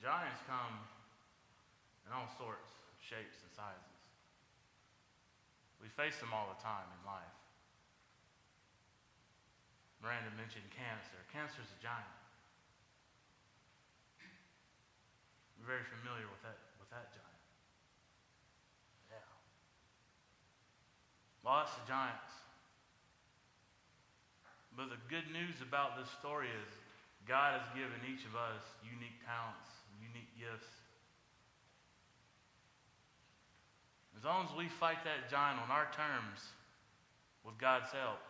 Giants come in all sorts, shapes, and sizes. We face them all the time in life. Miranda mentioned cancer. Cancer is a giant. We're very familiar with that, with that giant. Yeah. Lots of giants. But the good news about this story is God has given each of us unique talents, gifts. As long as we fight that giant on our terms, with God's help,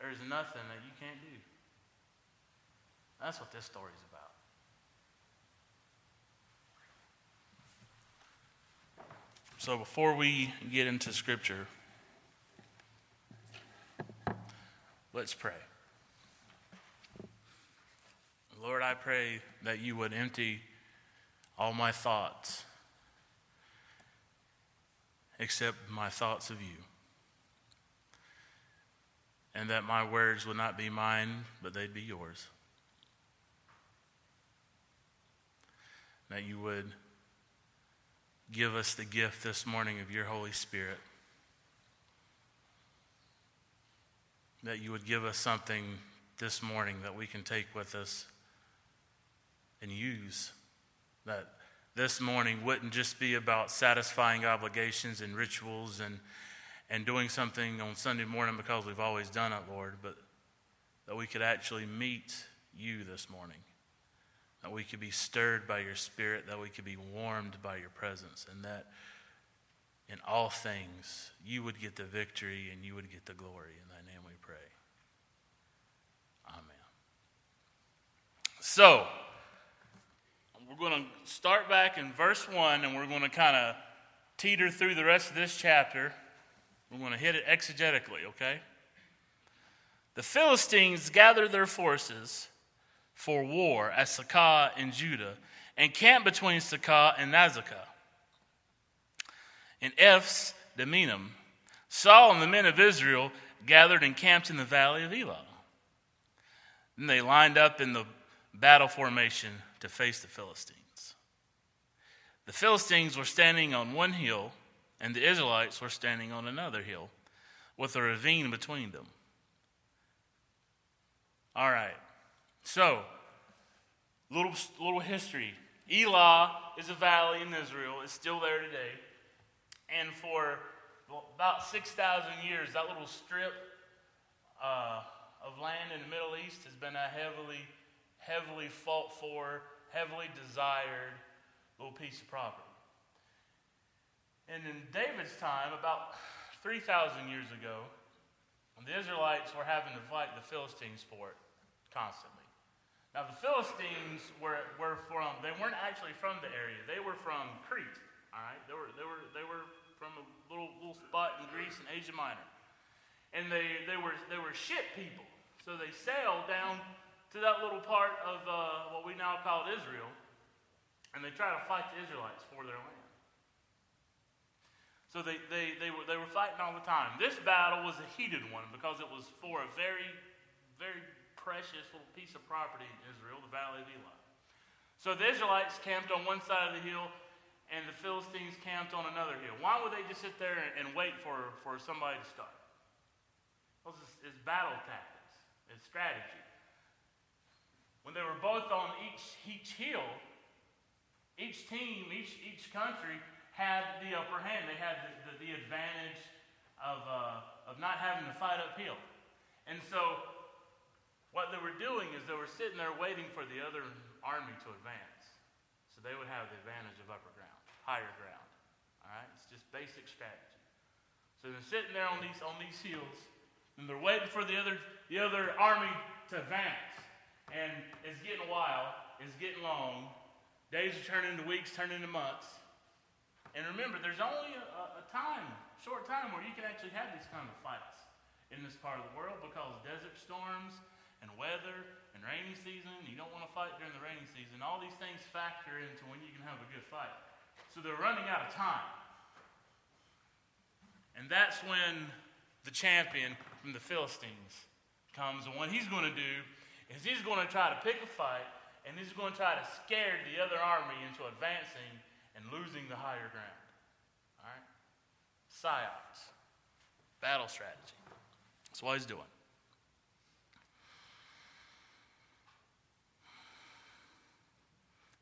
there's nothing that you can't do. That's what this story is about. So before we get into Scripture, let's pray. Lord, I pray that you would empty all my thoughts except my thoughts of you and that my words would not be mine, but they'd be yours. That you would give us the gift this morning of your Holy Spirit. That you would give us something this morning that we can take with us and use. That this morning wouldn't just be about satisfying obligations and rituals and and doing something on Sunday morning because we've always done it, Lord, but that we could actually meet you this morning. That we could be stirred by your spirit, that we could be warmed by your presence, and that in all things you would get the victory and you would get the glory. In thy name we pray. Amen. So, we're going to start back in verse 1 and we're going to kind of teeter through the rest of this chapter. We're going to hit it exegetically, okay? The Philistines gathered their forces for war at Socoh in Judah and camped between Socoh and Azekah. In Ephs Dammim, Saul and the men of Israel gathered and camped in the valley of Elah. Then they lined up in the battle formation to face the Philistines. The Philistines were standing on one hill and the Israelites were standing on another hill with a ravine between them. All right. So, little little history. Elah is a valley in Israel. It's still there today. And for about 6,000 years, that little strip uh, of land in the Middle East has been a heavily, heavily fought for, heavily desired little piece of property. And in David's time, about 3,000 years ago, the Israelites were having to fight the Philistines for it constantly. Now, the Philistines were, were from, they weren't actually from the area. They were from Crete, all right? They were, they were, they were from a little, little spot in Greece and Asia Minor. And they, they, were, they were ship people. So they sailed down to that little part of uh, what we now call Israel, and they tried to fight the Israelites for their land. So they, they, they, were, they were fighting all the time. This battle was a heated one because it was for a very, very precious little piece of property in Israel, the Valley of Elah. So the Israelites camped on one side of the hill, and the Philistines camped on another hill. Why would they just sit there and, and wait for, for somebody to start? Well, it's, it's battle tactics, it's strategy. When they were both on each, each hill, each team, each, each country had the upper hand. They had the, the, the advantage of, uh, of not having to fight uphill. And so what they were doing is they were sitting there waiting for the other army to advance. So they would have the advantage of upper ground, higher ground. All right? It's just basic strategy. So they're sitting there on these, on these hills, and they're waiting for the other, the other army to advance. And it's getting a while, it's getting long. Days are turning into weeks, turning into months. And remember, there's only a, a time, short time, where you can actually have these kind of fights in this part of the world because desert storms and weather and rainy season, you don't want to fight during the rainy season. All these things factor into when you can have a good fight. So they're running out of time. And that's when the champion from the Philistines comes. And what he's going to do is he's going to try to pick a fight and he's going to try to scare the other army into advancing and losing the higher ground. All right? Psyops. Battle strategy. That's what he's doing.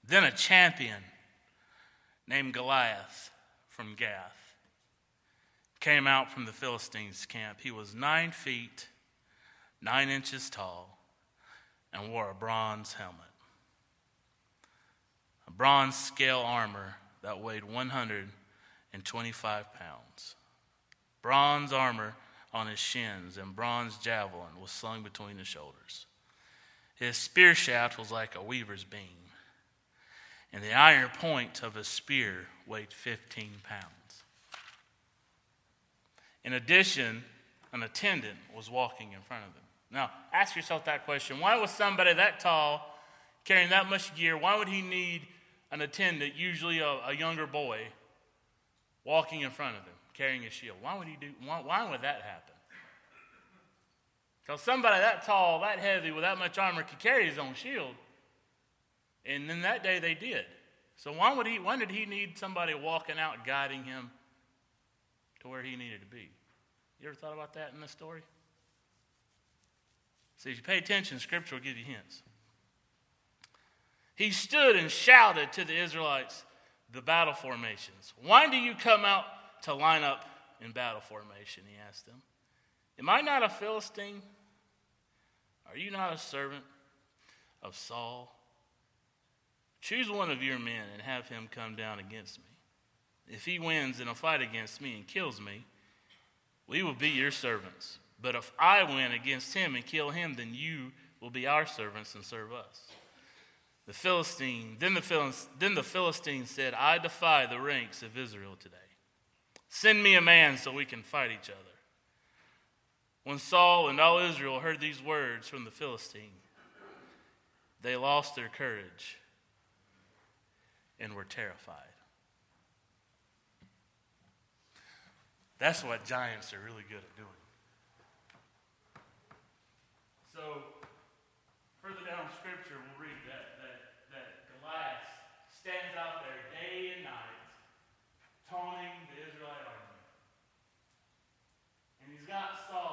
Then a champion named Goliath from Gath came out from the Philistines' camp. He was nine feet, nine inches tall, and wore a bronze helmet. A bronze scale armor that weighed 125 pounds. Bronze armor on his shins and bronze javelin was slung between his shoulders. His spear shaft was like a weaver's beam, and the iron point of his spear weighed 15 pounds. In addition, an attendant was walking in front of them. Now, ask yourself that question. Why was somebody that tall carrying that much gear? Why would he need an attendant, usually a, a younger boy, walking in front of him, carrying a shield? Why would he do why, why would that happen? Because somebody that tall, that heavy, with that much armor could carry his own shield. And then that day they did. So why would he why did he need somebody walking out guiding him to where he needed to be? You ever thought about that in this story? See, if you pay attention, Scripture will give you hints. He stood and shouted to the Israelites the battle formations. Why do you come out to line up in battle formation? He asked them. Am I not a Philistine? Are you not a servant of Saul? Choose one of your men and have him come down against me. If he wins in a fight against me and kills me, we will be your servants. But if I win against him and kill him, then you will be our servants and serve us. The Philistine, then the, Philistine, then the Philistine said, I defy the ranks of Israel today. Send me a man so we can fight each other. When Saul and all Israel heard these words from the Philistine, they lost their courage and were terrified. That's what giants are really good at doing. So, further down scripture, we'll read that, that, that Goliath stands out there day and night, taunting the Israelite army. And he's got Saul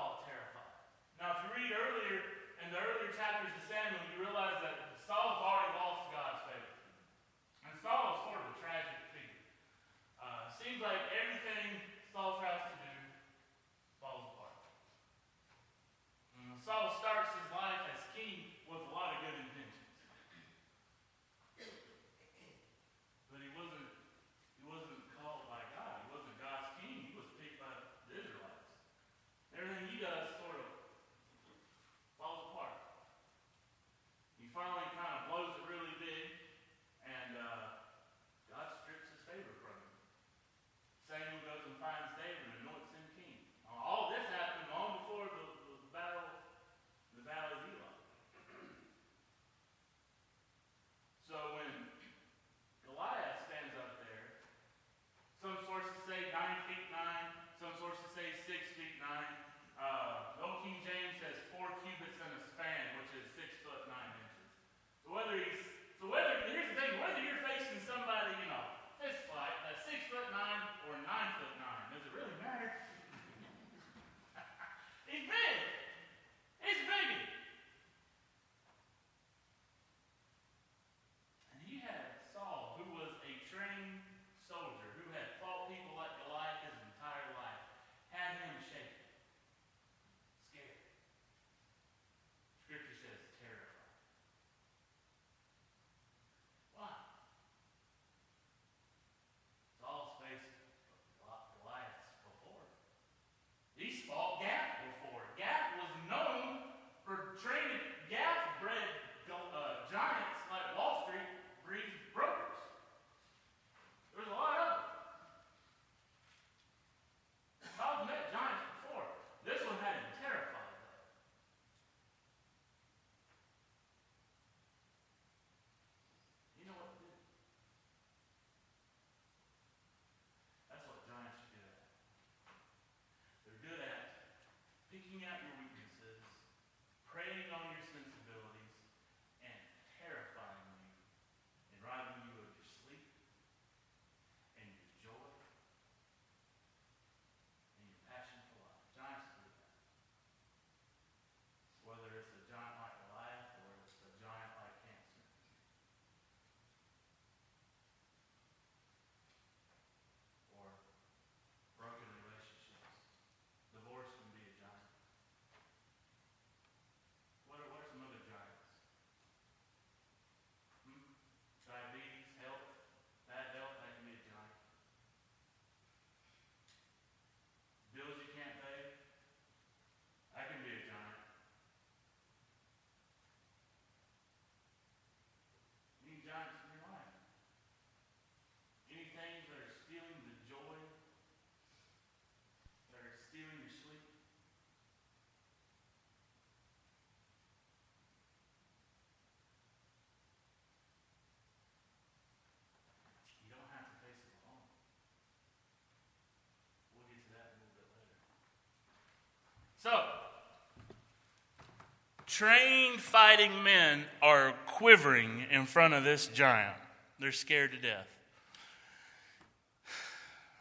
trained fighting men are quivering in front of this giant. They're scared to death.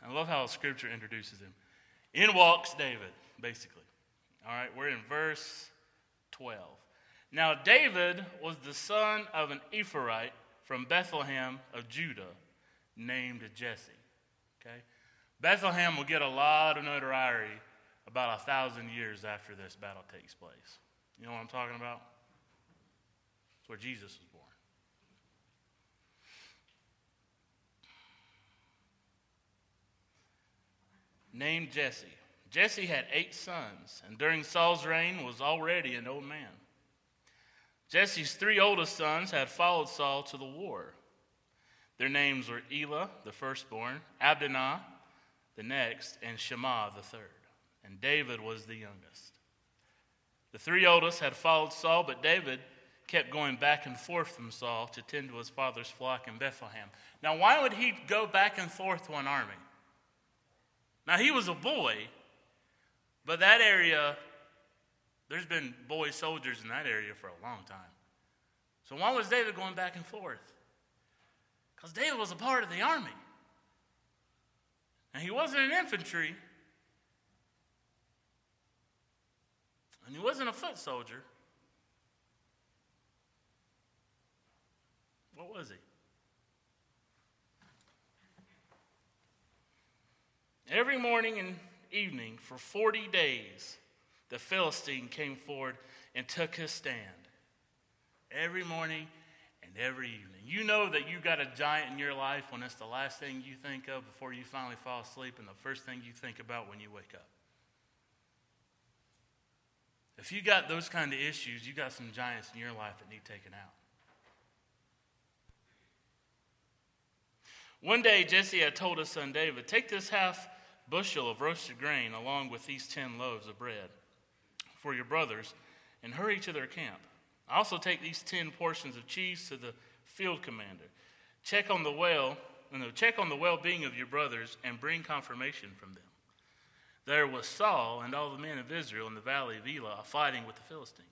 I love how scripture introduces him. In walks David, basically. All right, we're in verse 12. Now, David was the son of an Ephraite from Bethlehem of Judah named Jesse. Okay? Bethlehem will get a lot of notoriety about a thousand years after this battle takes place. You know what I'm talking about? It's where Jesus was born. Named Jesse. Jesse had eight sons, and during Saul's reign was already an old man. Jesse's three oldest sons had followed Saul to the war. Their names were Elah, the firstborn, Abdonah, the next, and Shema, the third. And David was the youngest. The three oldest had followed Saul, but David kept going back and forth from Saul to tend to his father's flock in Bethlehem. Now, why would he go back and forth to an army? Now, he was a boy, but that area, there's been boy soldiers in that area for a long time. So, why was David going back and forth? Because David was a part of the army. And he wasn't an infantry, and he wasn't a foot soldier. What was he? Every morning and evening for 40 days, the Philistine came forward and took his stand. Every morning and every evening. You know that you got a giant in your life when it's the last thing you think of before you finally fall asleep and the first thing you think about when you wake up. If you got those kind of issues, you got some giants in your life that need taken out. One day, Jesse had told his son David, Take this half bushel of roasted grain along with these ten loaves of bread for your brothers and hurry to their camp. Also, take these ten portions of cheese to the field commander. Check on the well, no, check on the well-being of your brothers and bring confirmation from them. There was Saul and all the men of Israel in the valley of Elah fighting with the Philistines.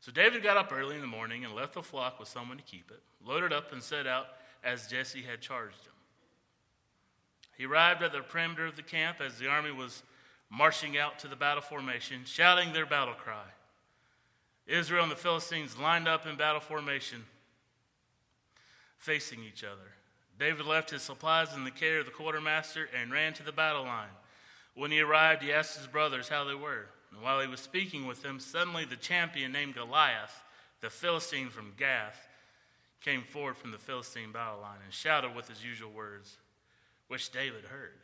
So David got up early in the morning and left the flock with someone to keep it, loaded up and set out as Jesse had charged him. He arrived at the perimeter of the camp as the army was marching out to the battle formation, shouting their battle cry. Israel and the Philistines lined up in battle formation, facing each other. David left his supplies in the care of the quartermaster and ran to the battle line. When he arrived, he asked his brothers how they were. And while he was speaking with them, suddenly the champion named Goliath, the Philistine from Gath, came forward from the Philistine battle line and shouted with his usual words, which David heard.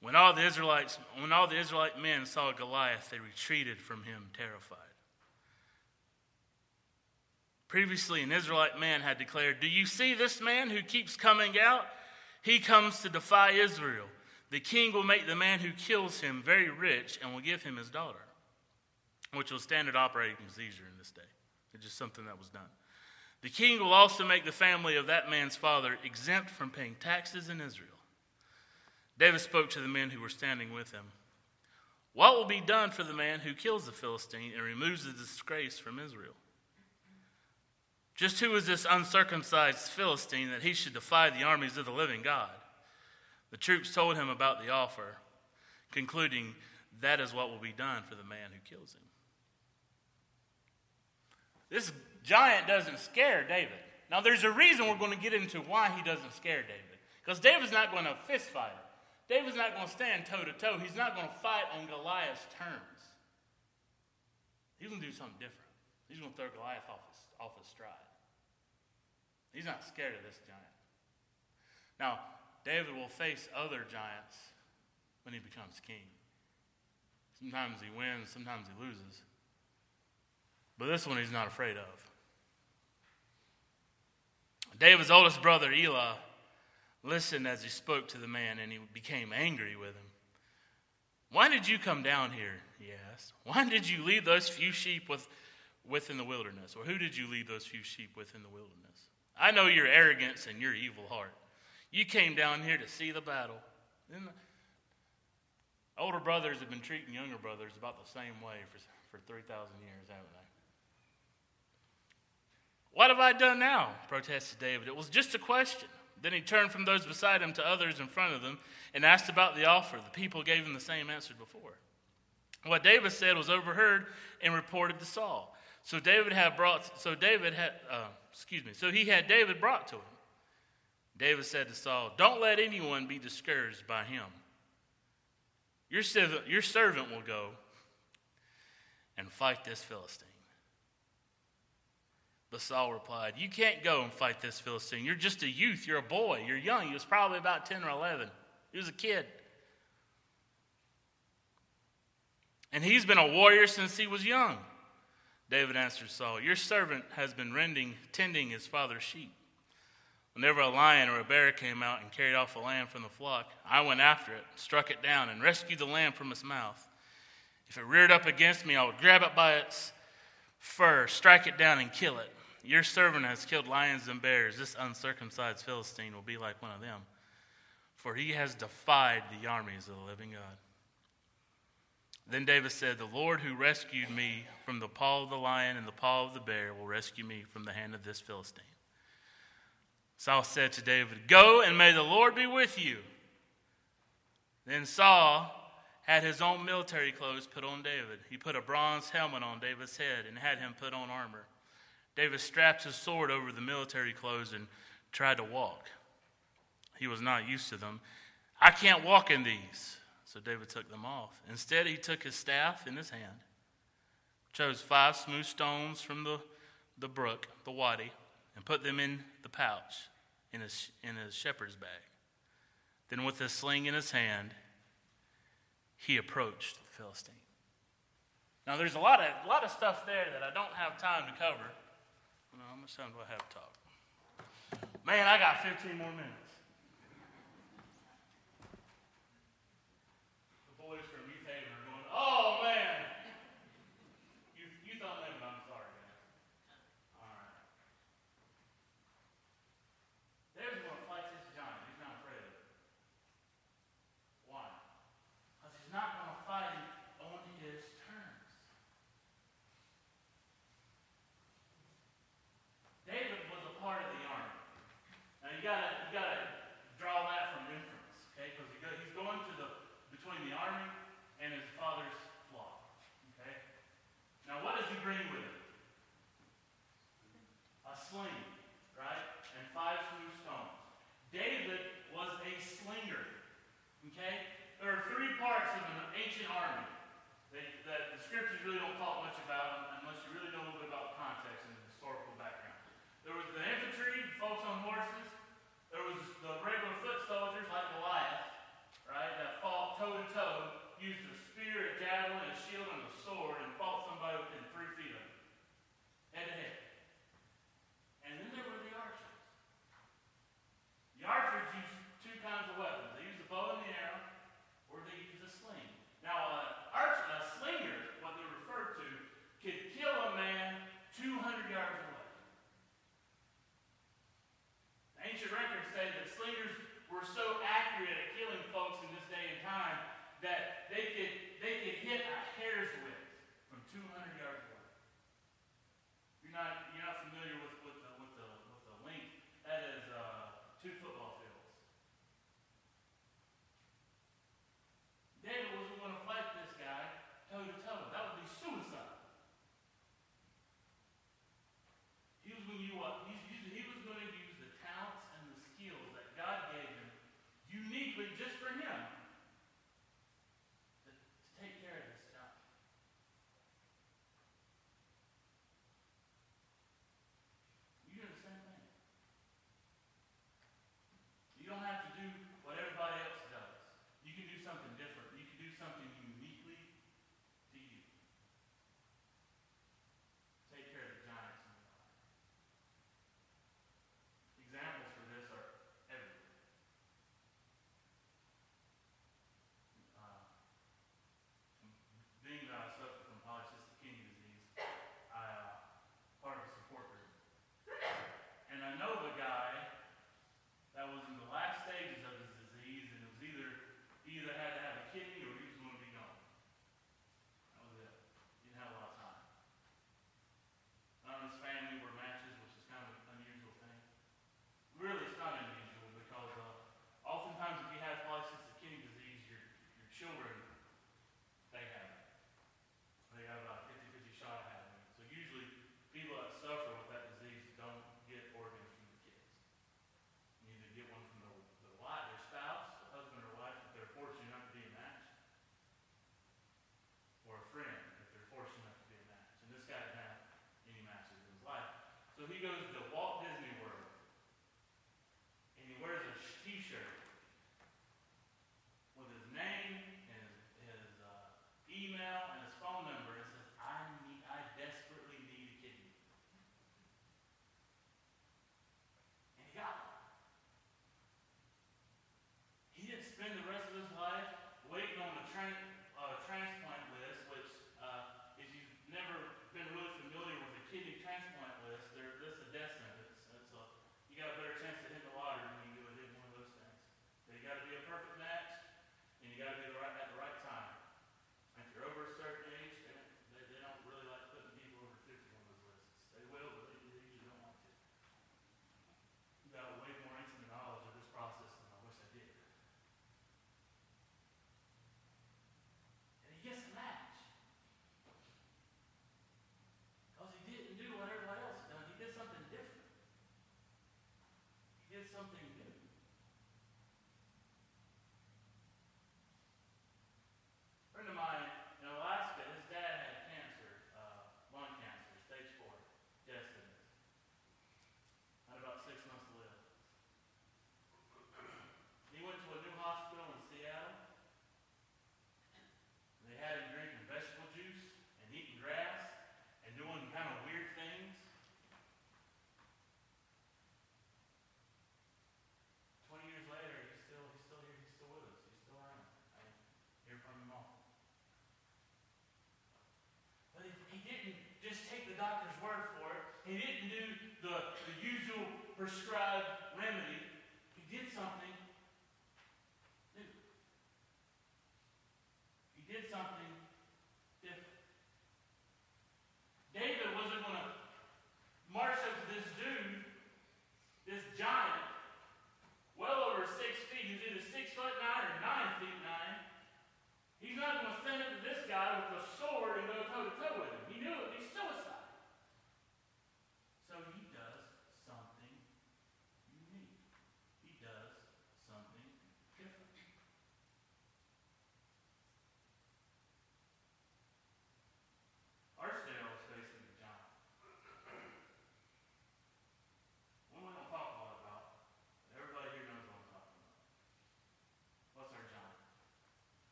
When all the Israelites, when all the Israelite men saw Goliath, they retreated from him terrified. Previously, an Israelite man had declared, Do you see this man who keeps coming out? He comes to defy Israel. The king will make the man who kills him very rich and will give him his daughter, which was standard operating procedure in this day. It's just something that was done. The king will also make the family of that man's father exempt from paying taxes in Israel. David spoke to the men who were standing with him. What will be done for the man who kills the Philistine and removes the disgrace from Israel? Just who is this uncircumcised Philistine that he should defy the armies of the living God? The troops told him about the offer, concluding, That is what will be done for the man who kills him. This giant doesn't scare David. Now, there's a reason we're going to get into why he doesn't scare David. Because David's not going to fist fight him. David's not going to stand toe to toe. He's not going to fight on Goliath's terms. He's going to do something different. He's going to throw Goliath off his, off his stride. He's not scared of this giant. Now, David will face other giants when he becomes king. Sometimes he wins, sometimes he loses. But this one he's not afraid of. David's oldest brother, Elah, listened as he spoke to the man, and he became angry with him. Why did you come down here? He asked. Why did you leave those few sheep with, within the wilderness? Or who did you leave those few sheep within the wilderness? I know your arrogance and your evil heart. You came down here to see the battle. Older brothers have been treating younger brothers about the same way for, for 3,000 years, haven't they? What have I done now? protested David. It was just a question. Then he turned from those beside him to others in front of them and asked about the offer. The people gave him the same answer before. What David said was overheard and reported to Saul. So David had brought. So David had. Uh, excuse me. So he had David brought to him. David said to Saul, "Don't let anyone be discouraged by him. Your servant, your servant will go and fight this Philistine." But Saul replied, You can't go and fight this Philistine. You're just a youth. You're a boy. You're young. He was probably about 10 or 11. He was a kid. And he's been a warrior since he was young. David answered Saul, Your servant has been rending, tending his father's sheep. Whenever a lion or a bear came out and carried off a lamb from the flock, I went after it, struck it down, and rescued the lamb from its mouth. If it reared up against me, I would grab it by its fur, strike it down, and kill it. Your servant has killed lions and bears. This uncircumcised Philistine will be like one of them, for he has defied the armies of the living God. Then David said, The Lord who rescued me from the paw of the lion and the paw of the bear will rescue me from the hand of this Philistine. Saul said to David, Go and may the Lord be with you. Then Saul had his own military clothes put on David. He put a bronze helmet on David's head and had him put on armor. David strapped his sword over the military clothes and tried to walk. He was not used to them. I can't walk in these. So David took them off. Instead, he took his staff in his hand, chose five smooth stones from the, the brook, the wadi, and put them in the pouch in his, in his shepherd's bag. Then, with his sling in his hand, he approached the Philistine. Now, there's a lot of, a lot of stuff there that I don't have time to cover. No, how much time do I have to talk? Man, I got 15 more minutes. The boys from Youth Haven are going, oh man!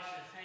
Colossians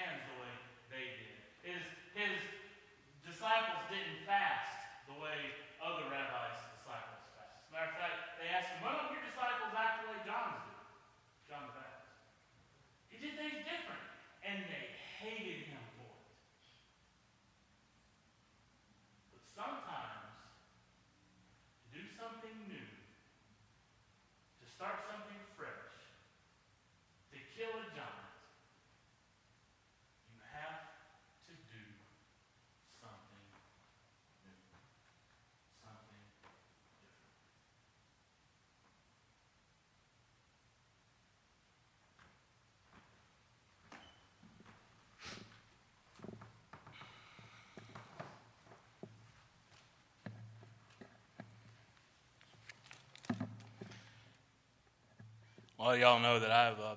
Well, y'all know that I've uh,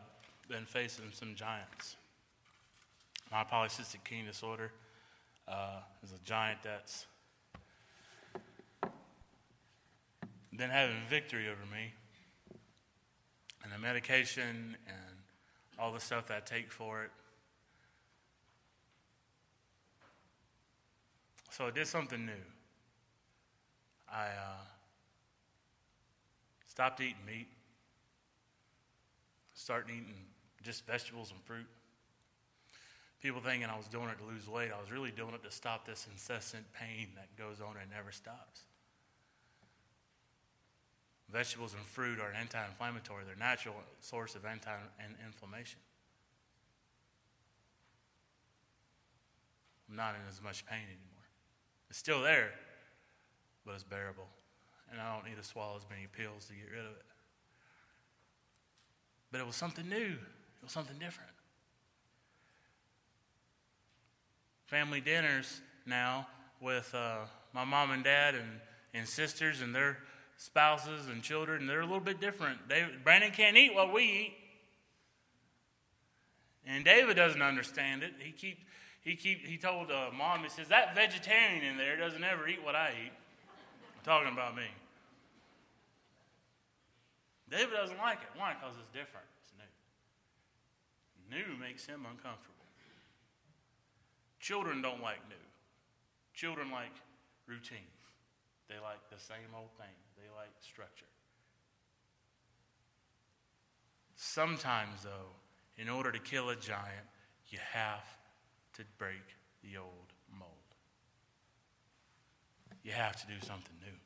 been facing some giants. My polycystic kidney disorder uh, is a giant that's been having victory over me. And the medication and all the stuff that I take for it. So I did something new. I uh, stopped eating meat, started eating just vegetables and fruit. People thinking I was doing it to lose weight, I was really doing it to stop this incessant pain that goes on and never stops. Vegetables and fruit are an anti inflammatory, they're a natural source of anti inflammation. I'm not in as much pain anymore. It's still there, but it's bearable. And I don't need to swallow as many pills to get rid of it. But it was something new, it was something different. Family dinners now with uh, my mom and dad and, and sisters and their spouses and children, they're a little bit different. David, Brandon can't eat what we eat. And David doesn't understand it. He keep, he keep, he told uh, mom, he says, that vegetarian in there doesn't ever eat what I eat. I'm talking about me. David doesn't like it. Why? Because it's different. It's new. New makes him uncomfortable. Children don't like new. Children like routine. They like the same old thing. They like structure. Sometimes, though, in order to kill a giant, you have to break the old mold. You have to do something new.